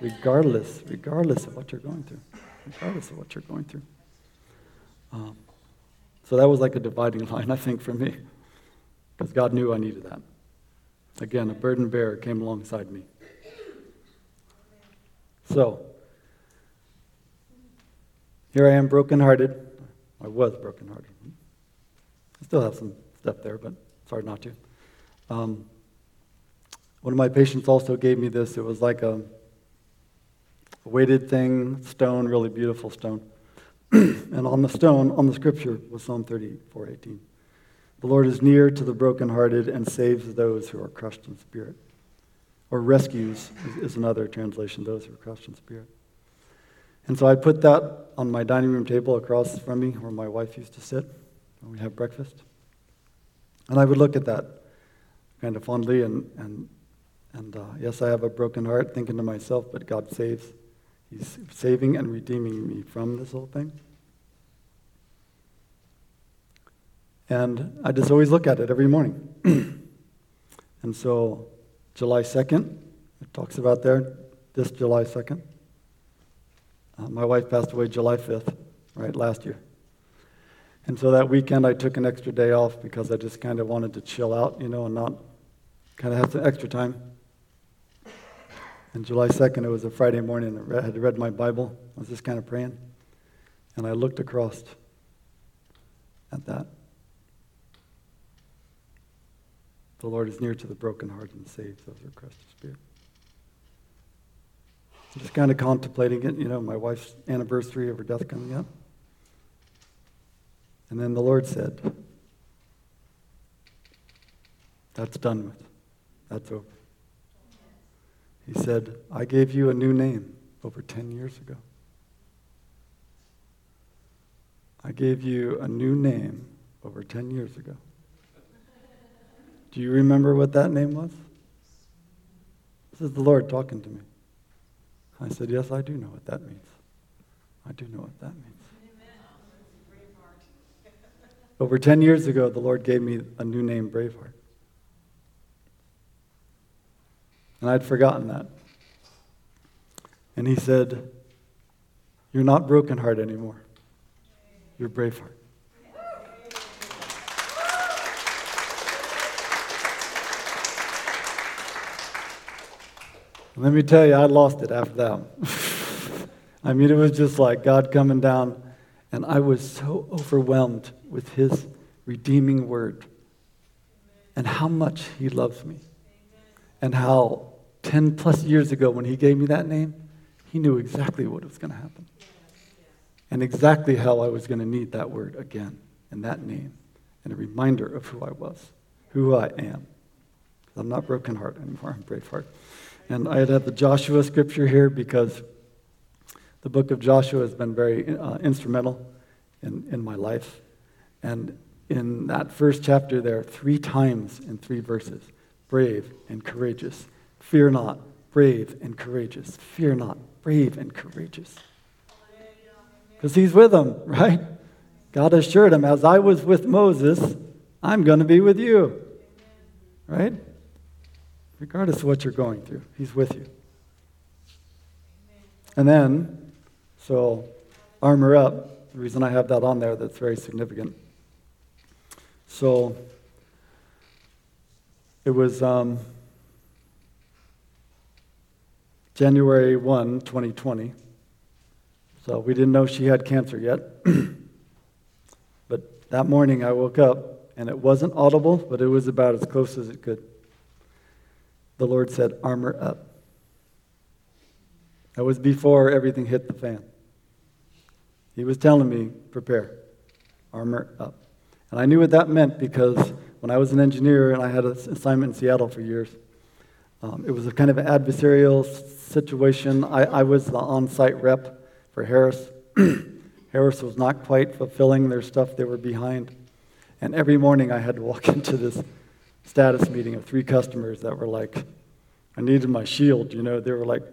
Regardless, regardless of what you're going through. Regardless of what you're going through. Um, so that was like a dividing line, I think, for me. Because God knew I needed that. Again, a burden bearer came alongside me. So, here I am brokenhearted. I was brokenhearted. I still have some stuff there, but it's hard not to. Um, one of my patients also gave me this. It was like a weighted thing, stone, really beautiful stone. and on the stone, on the scripture, was Psalm 34 18. The Lord is near to the brokenhearted and saves those who are crushed in spirit. Or rescues is another translation, those who are crushed in spirit. And so I put that on my dining room table across from me where my wife used to sit when we have breakfast. And I would look at that kind of fondly and, and and uh, yes, I have a broken heart thinking to myself, but God saves. He's saving and redeeming me from this whole thing. And I just always look at it every morning. and so, July 2nd, it talks about there, this July 2nd. Uh, my wife passed away July 5th, right, last year. And so that weekend, I took an extra day off because I just kind of wanted to chill out, you know, and not kind of have some extra time. And July 2nd, it was a Friday morning. I had read my Bible. I was just kind of praying. And I looked across at that. The Lord is near to the brokenhearted and saves those who are crushed in spirit. Just kind of contemplating it, you know, my wife's anniversary of her death coming up. And then the Lord said, That's done with. That's over. He said, I gave you a new name over 10 years ago. I gave you a new name over 10 years ago. Do you remember what that name was? This is the Lord talking to me. I said, Yes, I do know what that means. I do know what that means. Over 10 years ago, the Lord gave me a new name, Braveheart. And I'd forgotten that. And he said, You're not broken heart anymore. You're brave heart. Let me tell you, I lost it after that. I mean, it was just like God coming down, and I was so overwhelmed with His redeeming word and how much He loves me and how 10 plus years ago when he gave me that name, he knew exactly what was going to happen. And exactly how I was going to need that word again and that name and a reminder of who I was, who I am. I'm not broken heart anymore, I'm brave heart. And I had the Joshua scripture here because The book of Joshua has been very uh, instrumental in, in my life. And in that first chapter, there, are three times in three verses brave and courageous. Fear not, brave and courageous. Fear not, brave and courageous. Because he's with them, right? God assured him, as I was with Moses, I'm going to be with you. Right? Regardless of what you're going through, he's with you. And then, so armor up. The reason I have that on there that's very significant. So it was um, January 1, 2020. So we didn't know she had cancer yet. but that morning I woke up and it wasn't audible, but it was about as close as it could. The Lord said, Armor up. That was before everything hit the fan. He was telling me, Prepare, armor up. And I knew what that meant because when I was an engineer and I had an assignment in Seattle for years, um, it was a kind of adversarial situation. I, I was the on site rep for Harris. Harris was not quite fulfilling their stuff, they were behind. And every morning I had to walk into this status meeting of three customers that were like, I needed my shield, you know, they were like,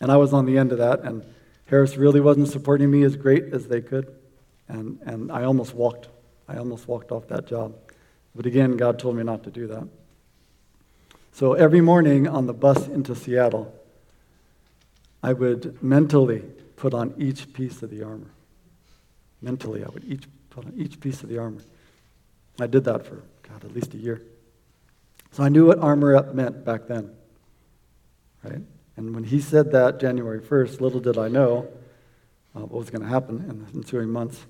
and I was on the end of that, and Harris really wasn't supporting me as great as they could. And, and I almost walked. I almost walked off that job. But again, God told me not to do that. So every morning on the bus into Seattle, I would mentally put on each piece of the armor. Mentally, I would each put on each piece of the armor. I did that for, God, at least a year. So I knew what armor up meant back then. Right? And when he said that January 1st, little did I know uh, what was going to happen in the ensuing months,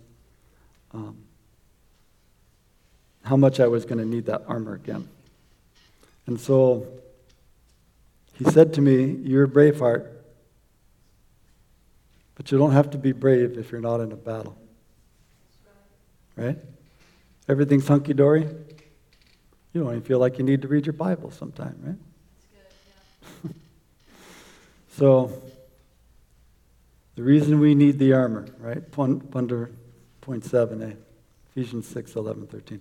um, how much I was going to need that armor again. And so he said to me, You're a brave heart. But you don't have to be brave if you're not in a battle. Right? Everything's hunky dory. You don't even feel like you need to read your Bible sometime, right? Good, yeah. so, the reason we need the armor, right? Under point 7a, Ephesians 6 11, 13.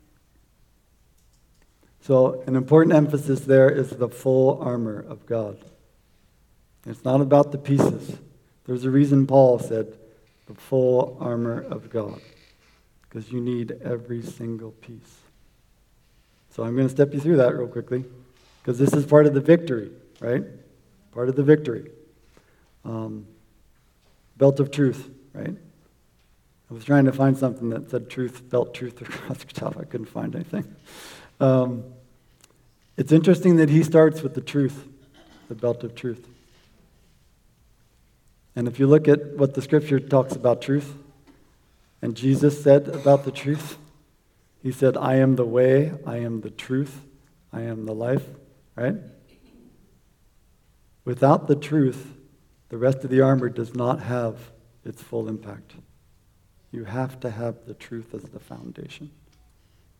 So, an important emphasis there is the full armor of God. It's not about the pieces. There's a reason Paul said, the full armor of God because you need every single piece. So I'm going to step you through that real quickly because this is part of the victory, right? Part of the victory. Um, belt of truth, right? I was trying to find something that said truth, belt truth across the top. I couldn't find anything. Um, it's interesting that he starts with the truth, the belt of truth. And if you look at what the scripture talks about truth, and Jesus said about the truth, he said, I am the way, I am the truth, I am the life, right? Without the truth, the rest of the armor does not have its full impact. You have to have the truth as the foundation,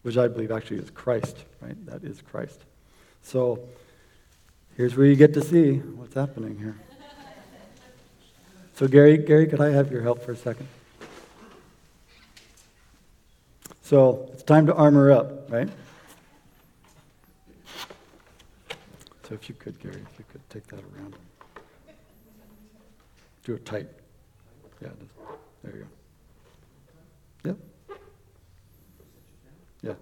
which I believe actually is Christ, right? That is Christ. So here's where you get to see what's happening here. So, Gary, Gary, could I have your help for a second? So, it's time to armor up, right? So, if you could, Gary, if you could take that around. Do it tight. Yeah, there you go. Yep. Yeah.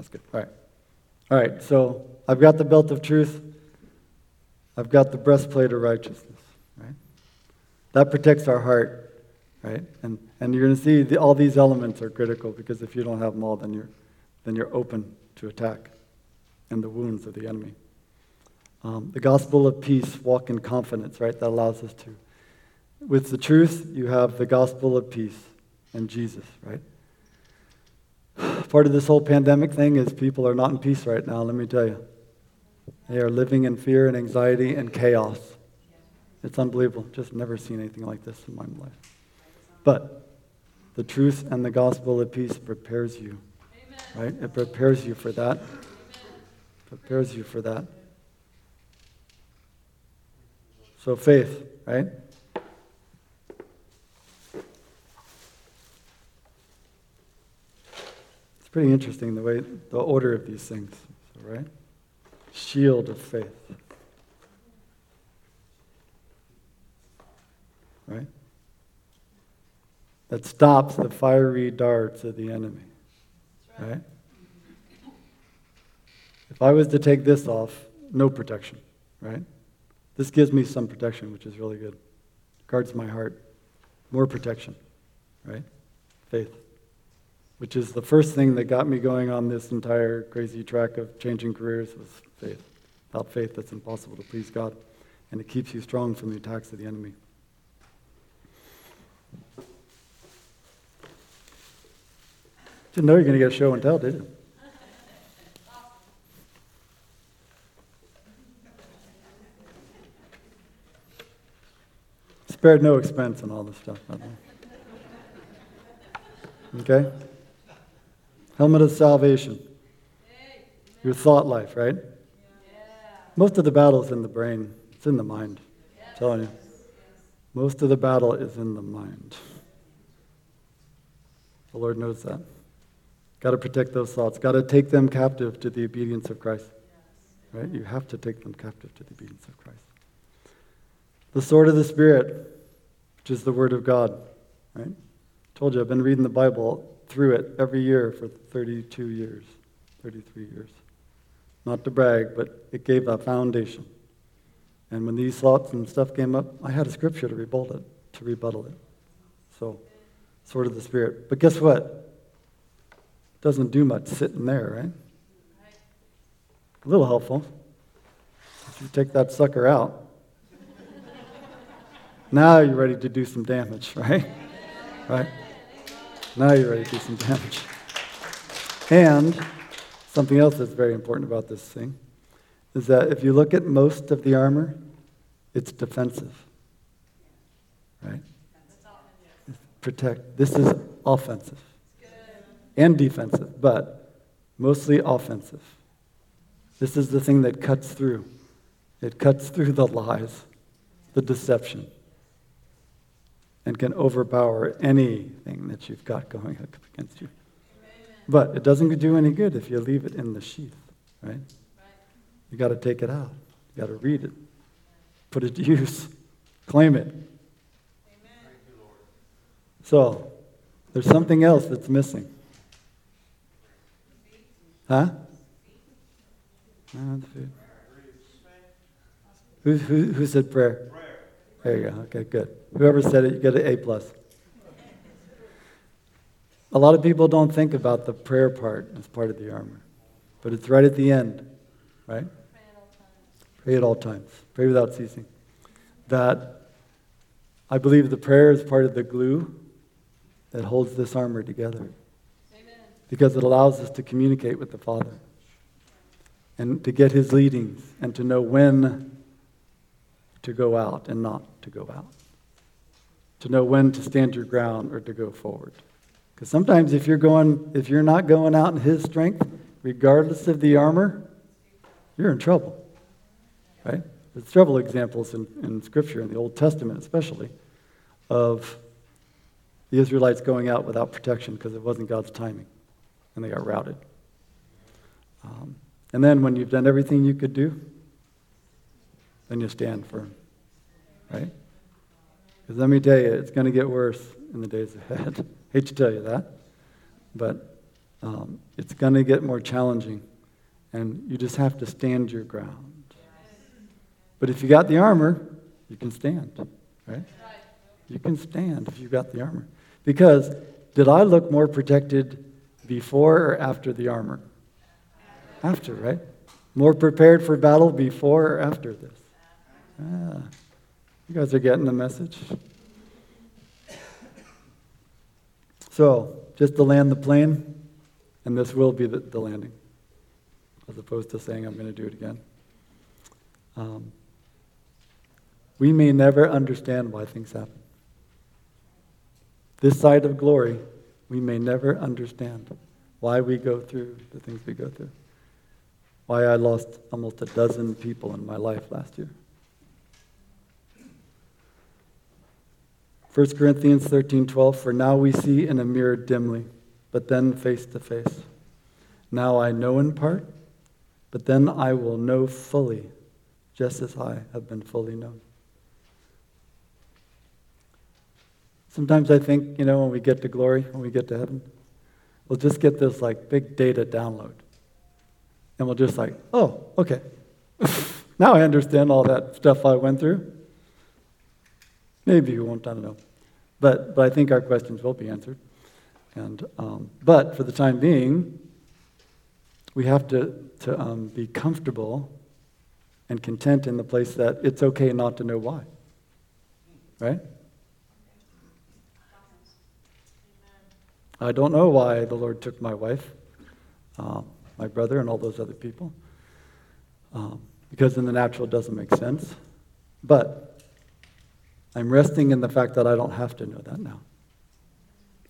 That's good. All right. All right, so I've got the belt of truth. I've got the breastplate of righteousness. Right? That protects our heart, right? And, and you're going to see the, all these elements are critical because if you don't have them all, then you're, then you're open to attack and the wounds of the enemy. Um, the gospel of peace, walk in confidence, right? That allows us to. With the truth, you have the gospel of peace and Jesus, right? Part of this whole pandemic thing is people are not in peace right now, let me tell you. They are living in fear and anxiety and chaos. It's unbelievable. Just never seen anything like this in my life. But the truth and the gospel of peace prepares you, right? It prepares you for that. Prepares you for that. So faith, right? Pretty interesting the way the order of these things, right? Shield of faith. Right? That stops the fiery darts of the enemy. Right? If I was to take this off, no protection, right? This gives me some protection, which is really good. Guards my heart. More protection, right? Faith, which is the first thing that got me going on this entire crazy track of changing careers was faith. Without faith, it's impossible to please God, and it keeps you strong from the attacks of the enemy. Didn't know you were going to get a show and tell, did you? Spared no expense on all this stuff. Okay? Helmet of salvation. Your thought life, right? Most of the battle is in the brain, it's in the mind. I'm telling you. Most of the battle is in the mind. The Lord knows that. Got to protect those thoughts. Got to take them captive to the obedience of Christ. Right? You have to take them captive to the obedience of Christ. The sword of the Spirit, which is the Word of God. Right? Told you, I've been reading the Bible through it every year for 32 years, 33 years. Not to brag, but it gave a foundation. And when these thoughts and stuff came up, I had a scripture to rebuttal it, to rebuttal it. So, sword of the Spirit. But guess what? It doesn't do much sitting there, right? A little helpful. If you take that sucker out, now you're ready to do some damage, right? Right? Now you're ready to do some damage. And something else that's very important about this thing is that if you look at most of the armor, it's defensive. Right? Protect. This is offensive and defensive, but mostly offensive. This is the thing that cuts through. It cuts through the lies, the deception, and can overpower anything that you've got going against you. But it doesn't do any good if you leave it in the sheath, right? You got to take it out. You got to read it, put it to use, claim it. So, there's something else that's missing. Huh? Who, who, who said prayer? There you go. Okay, good. Whoever said it, you get an A plus. A lot of people don't think about the prayer part as part of the armor, but it's right at the end, right? Pray at all times. Pray without ceasing. That I believe the prayer is part of the glue that holds this armor together. Because it allows us to communicate with the Father and to get his leadings and to know when to go out and not to go out. To know when to stand your ground or to go forward. Because sometimes if you're going, if you're not going out in his strength, regardless of the armor, you're in trouble. Right? There's several examples in, in Scripture, in the Old Testament especially, of the Israelites going out without protection because it wasn't God's timing, and they got routed. Um, and then when you've done everything you could do, then you stand firm, right? Because let me tell you, it's going to get worse in the days ahead. Hate to tell you that, but um, it's going to get more challenging, and you just have to stand your ground. But if you got the armor, you can stand, right? You can stand if you've got the armor. Because did I look more protected before or after the armor? After, right? More prepared for battle before or after this? Ah, you guys are getting the message. So, just to land the plane, and this will be the, the landing, as opposed to saying I'm going to do it again. Um, we may never understand why things happen. This side of glory, we may never understand why we go through the things we go through. Why I lost almost a dozen people in my life last year. 1 Corinthians 13 12, for now we see in a mirror dimly, but then face to face. Now I know in part, but then I will know fully, just as I have been fully known. Sometimes I think, you know, when we get to glory, when we get to heaven, we'll just get this like big data download. And we'll just like, oh, okay. now I understand all that stuff I went through. Maybe you won't, I don't know. But, but I think our questions will be answered. And, um, but for the time being, we have to, to um, be comfortable and content in the place that it's okay not to know why. Right? I don't know why the Lord took my wife, uh, my brother, and all those other people, um, because in the natural it doesn't make sense. But I'm resting in the fact that I don't have to know that now.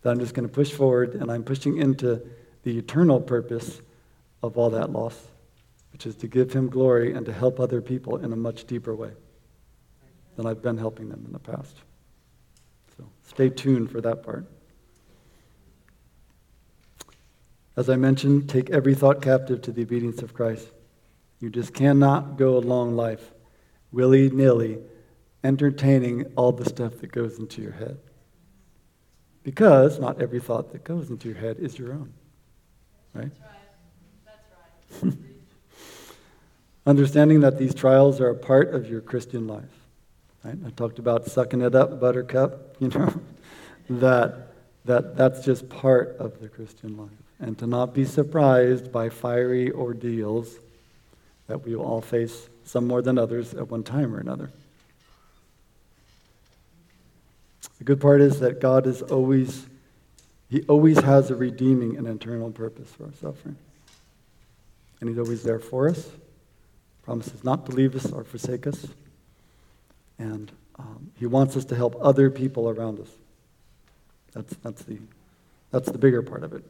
That I'm just going to push forward, and I'm pushing into the eternal purpose of all that loss, which is to give Him glory and to help other people in a much deeper way than I've been helping them in the past. So stay tuned for that part. As I mentioned, take every thought captive to the obedience of Christ. You just cannot go along life willy nilly entertaining all the stuff that goes into your head. Because not every thought that goes into your head is your own. Right? That's right. That's right. Understanding that these trials are a part of your Christian life. Right? I talked about sucking it up, buttercup, you know, that, that that's just part of the Christian life and to not be surprised by fiery ordeals that we will all face, some more than others, at one time or another. The good part is that God is always, He always has a redeeming and eternal purpose for our suffering. And He's always there for us, promises not to leave us or forsake us. And um, He wants us to help other people around us. That's, that's, the, that's the bigger part of it.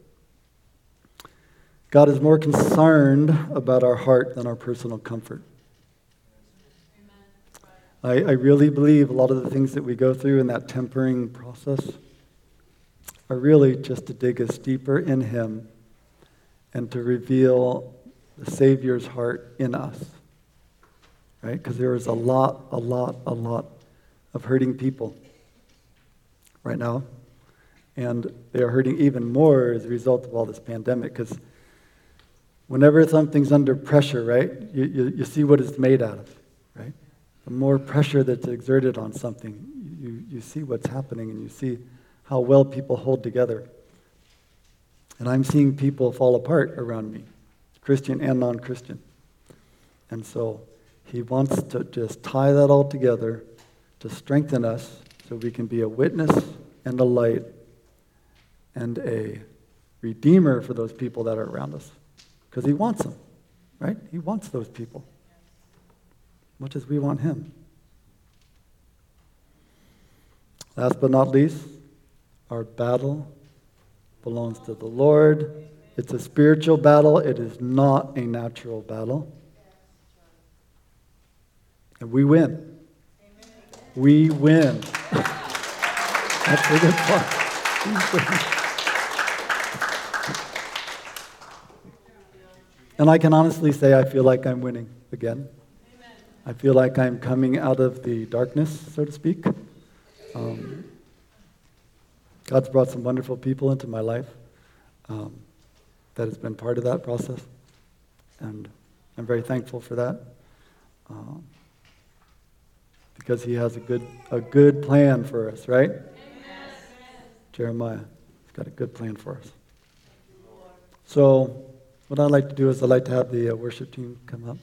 God is more concerned about our heart than our personal comfort. I, I, really believe a lot of the things that we go through in that tempering process are really just to dig us deeper in Him and to reveal the Savior's heart in us. Right? Because there is a lot, a lot, a lot of hurting people right now. And they are hurting even more as a result of all this pandemic because whenever something's under pressure, right, you, you, you, see what it's made out of? The more pressure that's exerted on something, you, you see what's happening and you see how well people hold together. And I'm seeing people fall apart around me, Christian and non Christian. And so he wants to just tie that all together to strengthen us so we can be a witness and a light and a redeemer for those people that are around us because he wants them, right? He wants those people, much as we want him. Last but not least, our battle belongs to the Lord. It's a spiritual battle, it is not a natural battle. And we win. We win. That's the good part. And I can honestly say I feel like I'm winning again. I feel like I'm coming out of the darkness, so to speak. Um, God's brought some wonderful people into my life um, that has been part of that process. And I'm very thankful for that. Um, because he has a good, a good plan for us, right? Amen. Jeremiah, he's got a good plan for us. So, what I'd like to do is I'd like to have the uh, worship team come up.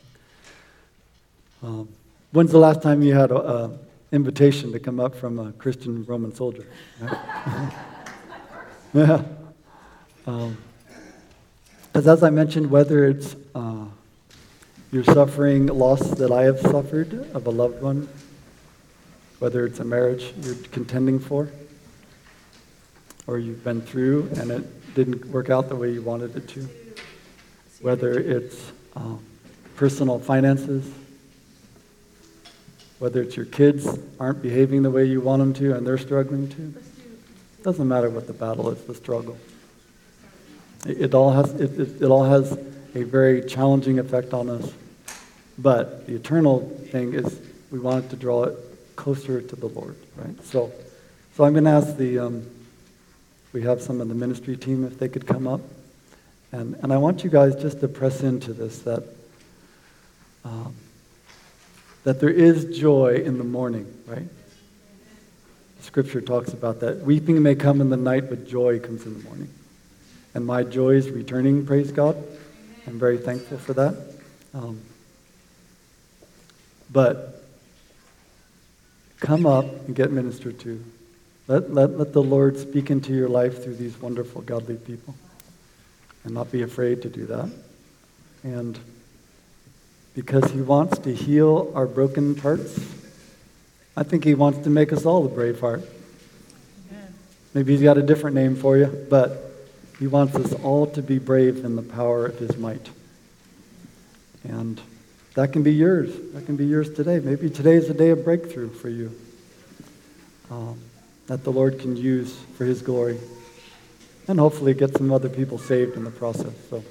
Um, when's the last time you had an invitation to come up from a Christian Roman soldier? Yeah. Um, because as I mentioned, whether it's uh, you're suffering loss that I have suffered of a loved one, whether it's a marriage you're contending for, or you've been through and it didn't work out the way you wanted it to, whether it's um, personal finances, whether it's your kids aren't behaving the way you want them to and they're struggling to. It doesn't matter what the battle is, the struggle. It, it all has, it, it, it all has a very challenging effect on us. But the eternal thing is we want to draw it closer to the Lord, right? So, so I'm going to ask the, um, we have some of the ministry team if they could come up. And, and I want you guys just to press into this that, um, that there is joy in the morning, right? Scripture talks about that. Weeping may come in the night, but joy comes in the morning. And my joy is returning, praise God. I'm very thankful for that. Um, but come up and get ministered to. Let, let, let the Lord speak into your life through these wonderful, godly people. And not be afraid to do that. And because He wants to heal our broken parts, I think He wants to make us all a brave heart. Maybe He's got a different name for you, but He wants us all to be brave in the power of His might. And that can be yours. That can be yours today. Maybe today is a day of breakthrough for you um, that the Lord can use for His glory. And hopefully get some other people saved in the process. So.